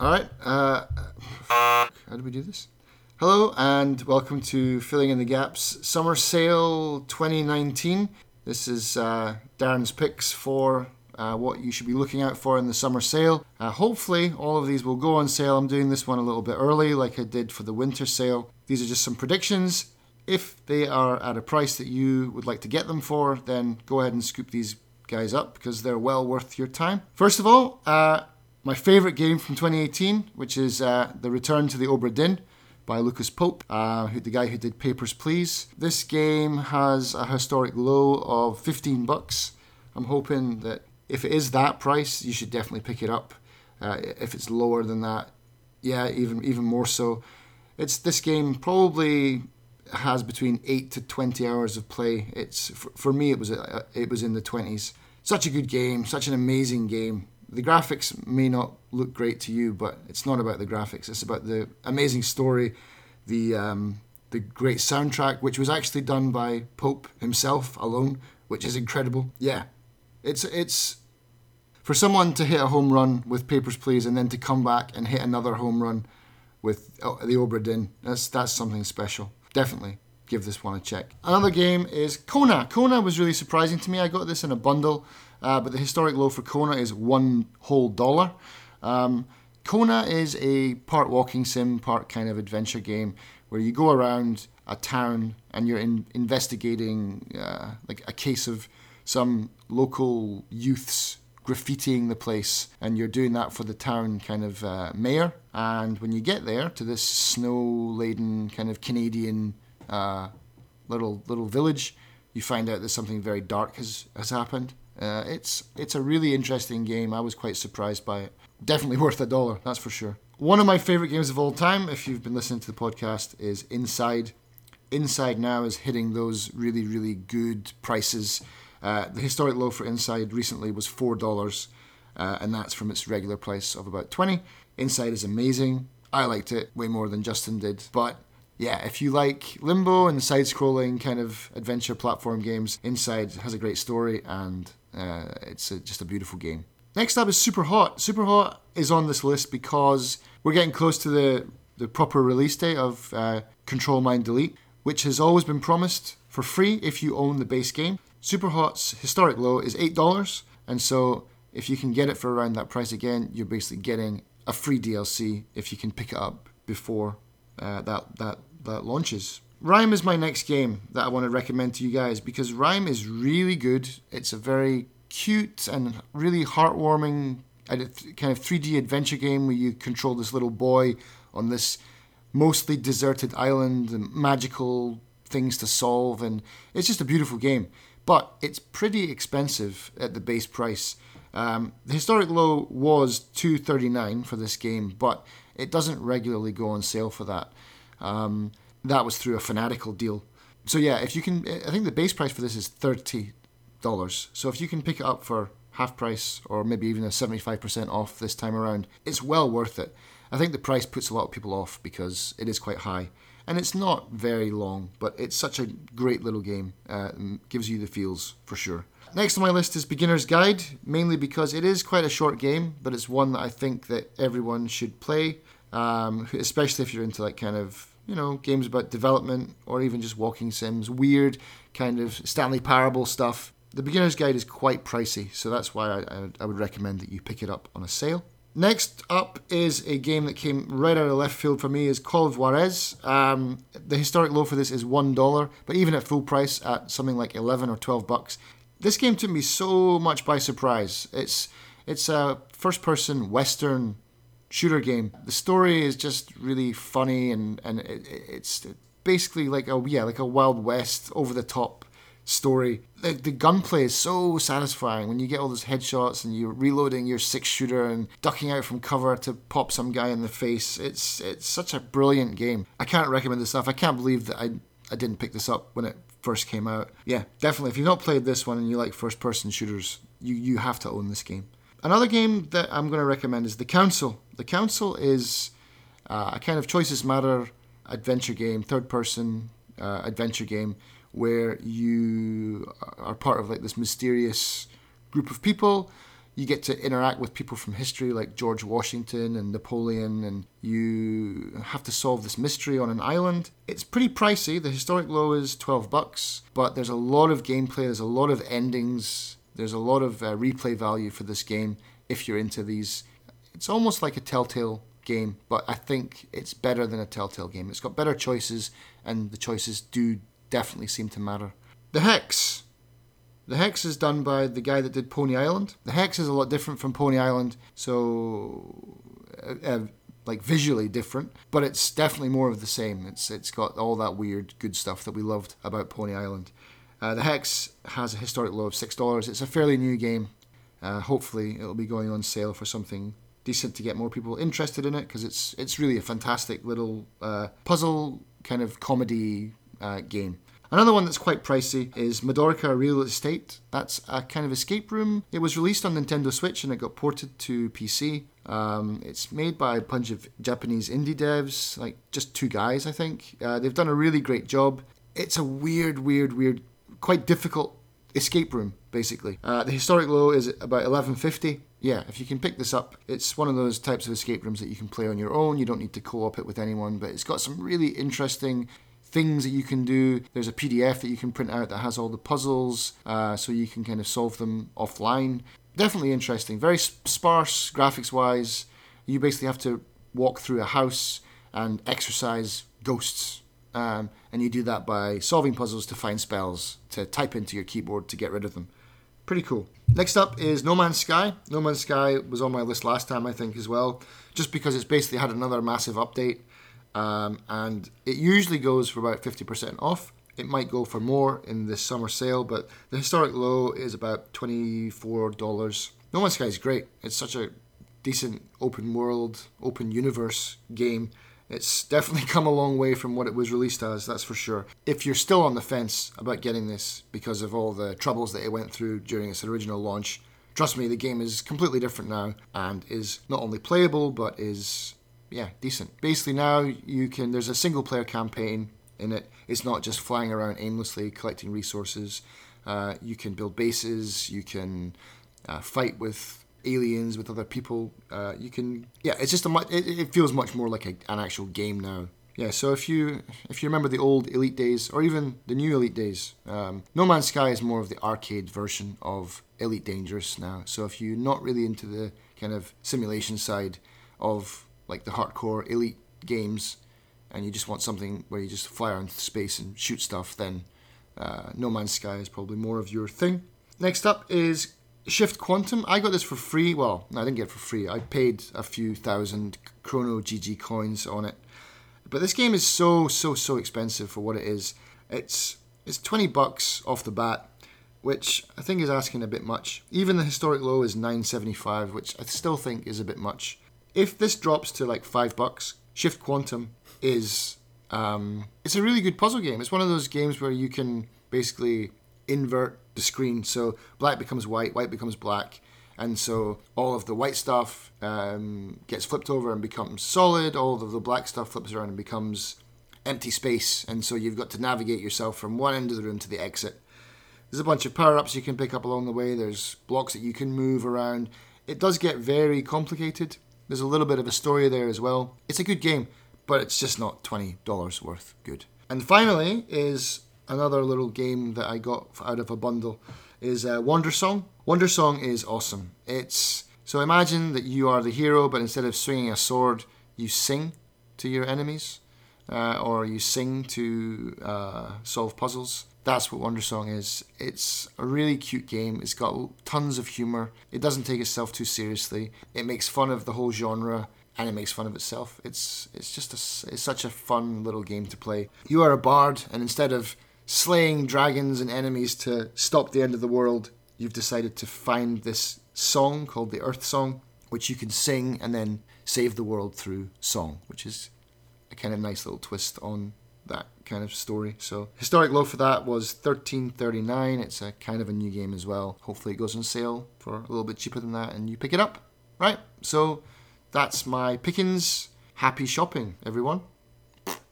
All right. Uh, how do we do this? Hello and welcome to Filling in the Gaps Summer Sale 2019. This is uh, Darren's picks for uh, what you should be looking out for in the summer sale. Uh, hopefully, all of these will go on sale. I'm doing this one a little bit early, like I did for the winter sale. These are just some predictions. If they are at a price that you would like to get them for, then go ahead and scoop these guys up because they're well worth your time. First of all, uh, my favorite game from 2018, which is uh, The Return to the Obra Dinn by Lucas Pope, uh, who, the guy who did Papers, Please. This game has a historic low of 15 bucks. I'm hoping that if it is that price, you should definitely pick it up. Uh, if it's lower than that, yeah, even even more so. It's this game probably has between eight to 20 hours of play. It's for, for me, it was a, it was in the 20s. Such a good game, such an amazing game the graphics may not look great to you, but it's not about the graphics. It's about the amazing story, the um, the great soundtrack, which was actually done by Pope himself alone, which is incredible. Yeah, it's it's for someone to hit a home run with Papers Please and then to come back and hit another home run with uh, the Obra Dinn. That's that's something special. Definitely give this one a check. Another game is Kona. Kona was really surprising to me. I got this in a bundle uh, but the historic low for Kona is one whole dollar. Um, Kona is a part walking sim, part kind of adventure game where you go around a town and you're in, investigating uh, like a case of some local youths graffitiing the place, and you're doing that for the town kind of uh, mayor. And when you get there to this snow-laden kind of Canadian uh, little little village, you find out that something very dark has has happened, uh, it's it's a really interesting game. I was quite surprised by it. Definitely worth a dollar, that's for sure. One of my favorite games of all time, if you've been listening to the podcast, is Inside. Inside now is hitting those really really good prices. Uh, the historic low for Inside recently was four dollars, uh, and that's from its regular price of about twenty. Inside is amazing. I liked it way more than Justin did, but yeah, if you like limbo and side scrolling kind of adventure platform games, Inside has a great story and uh, it's a, just a beautiful game. Next up is Super Hot. Super Hot is on this list because we're getting close to the, the proper release date of uh, Control Mind Delete, which has always been promised for free if you own the base game. Super Hot's historic low is $8, and so if you can get it for around that price again, you're basically getting a free DLC if you can pick it up before uh, that, that, that launches. Rime is my next game that I want to recommend to you guys because Rime is really good. It's a very cute and really heartwarming kind of 3D adventure game where you control this little boy on this mostly deserted island and magical things to solve and it's just a beautiful game. But it's pretty expensive at the base price. Um, the historic low was 239 for this game but it doesn't regularly go on sale for that. Um, that was through a fanatical deal. So yeah, if you can, I think the base price for this is thirty dollars. So if you can pick it up for half price or maybe even a seventy-five percent off this time around, it's well worth it. I think the price puts a lot of people off because it is quite high, and it's not very long, but it's such a great little game. Uh, gives you the feels for sure. Next on my list is Beginner's Guide, mainly because it is quite a short game, but it's one that I think that everyone should play, um, especially if you're into like kind of you know, games about development or even just walking sims, weird kind of Stanley Parable stuff. The beginner's guide is quite pricey, so that's why I, I, would recommend that you pick it up on a sale. Next up is a game that came right out of left field for me is Call of Juarez. Um, the historic low for this is one dollar, but even at full price at something like eleven or twelve bucks, this game took me so much by surprise. It's it's a first-person Western shooter game. The story is just really funny and and it, it's basically like a yeah like a Wild West over the top story. The, the gunplay is so satisfying when you get all those headshots and you're reloading your six shooter and ducking out from cover to pop some guy in the face. It's it's such a brilliant game. I can't recommend this stuff. I can't believe that I I didn't pick this up when it first came out. Yeah, definitely. If you've not played this one and you like first person shooters, you you have to own this game. Another game that I'm going to recommend is The Council. The Council is uh, a kind of choices matter adventure game, third person uh, adventure game, where you are part of like this mysterious group of people. You get to interact with people from history like George Washington and Napoleon, and you have to solve this mystery on an island. It's pretty pricey. The historic low is 12 bucks, but there's a lot of gameplay, there's a lot of endings, there's a lot of uh, replay value for this game if you're into these. It's almost like a Telltale game, but I think it's better than a Telltale game. It's got better choices, and the choices do definitely seem to matter. The Hex. The Hex is done by the guy that did Pony Island. The Hex is a lot different from Pony Island, so uh, uh, like visually different, but it's definitely more of the same. It's it's got all that weird good stuff that we loved about Pony Island. Uh, the Hex has a historic low of six dollars. It's a fairly new game. Uh, hopefully, it'll be going on sale for something decent to get more people interested in it because it's it's really a fantastic little uh, puzzle kind of comedy uh, game. Another one that's quite pricey is Madorica Real Estate. That's a kind of escape room. It was released on Nintendo Switch and it got ported to PC. Um, it's made by a bunch of Japanese indie devs, like just two guys, I think. Uh, they've done a really great job. It's a weird, weird, weird, quite difficult escape room, basically. Uh, the historic low is about 1150. Yeah, if you can pick this up, it's one of those types of escape rooms that you can play on your own. You don't need to co-op it with anyone, but it's got some really interesting things that you can do. There's a PDF that you can print out that has all the puzzles, uh, so you can kind of solve them offline. Definitely interesting. Very sparse graphics wise. You basically have to walk through a house and exercise ghosts. Um, and you do that by solving puzzles to find spells to type into your keyboard to get rid of them. Pretty cool. Next up is No Man's Sky. No Man's Sky was on my list last time, I think, as well, just because it's basically had another massive update. Um, and it usually goes for about 50% off. It might go for more in this summer sale, but the historic low is about $24. No Man's Sky is great. It's such a decent open world, open universe game. It's definitely come a long way from what it was released as, that's for sure. If you're still on the fence about getting this because of all the troubles that it went through during its original launch, trust me, the game is completely different now and is not only playable but is yeah, decent. Basically, now you can. There's a single player campaign in it. It's not just flying around aimlessly collecting resources. Uh, you can build bases. You can uh, fight with aliens, with other people. Uh, you can. Yeah, it's just a. much. it, it feels much more like a, an actual game now. Yeah, so if you if you remember the old Elite days or even the new Elite days, um, No Man's Sky is more of the arcade version of Elite Dangerous now. So if you're not really into the kind of simulation side of like the hardcore elite games, and you just want something where you just fly around space and shoot stuff, then uh, No Man's Sky is probably more of your thing. Next up is Shift Quantum. I got this for free. Well, no, I didn't get it for free. I paid a few thousand Chrono GG coins on it. But this game is so so so expensive for what it is. It's it's 20 bucks off the bat, which I think is asking a bit much. Even the historic low is 9.75, which I still think is a bit much if this drops to like five bucks, Shift Quantum is um, it's a really good puzzle game. It's one of those games where you can basically invert the screen, so black becomes white, white becomes black, and so all of the white stuff um, gets flipped over and becomes solid. All of the black stuff flips around and becomes empty space, and so you've got to navigate yourself from one end of the room to the exit. There's a bunch of power ups you can pick up along the way. There's blocks that you can move around. It does get very complicated there's a little bit of a story there as well. It's a good game, but it's just not $20 worth good. And finally is another little game that I got out of a bundle is uh, Wandersong. Wonder Song is awesome. It's so imagine that you are the hero, but instead of swinging a sword, you sing to your enemies, uh, or you sing to uh, solve puzzles that's what Wandersong is. It's a really cute game. It's got tons of humor. It doesn't take itself too seriously. It makes fun of the whole genre and it makes fun of itself. It's it's just a, it's such a fun little game to play. You are a bard, and instead of slaying dragons and enemies to stop the end of the world, you've decided to find this song called the Earth Song, which you can sing and then save the world through song, which is a kind of nice little twist on that kind of story. So historic low for that was 13.39. It's a kind of a new game as well. Hopefully it goes on sale for a little bit cheaper than that and you pick it up. Right? So that's my pickings. Happy shopping, everyone.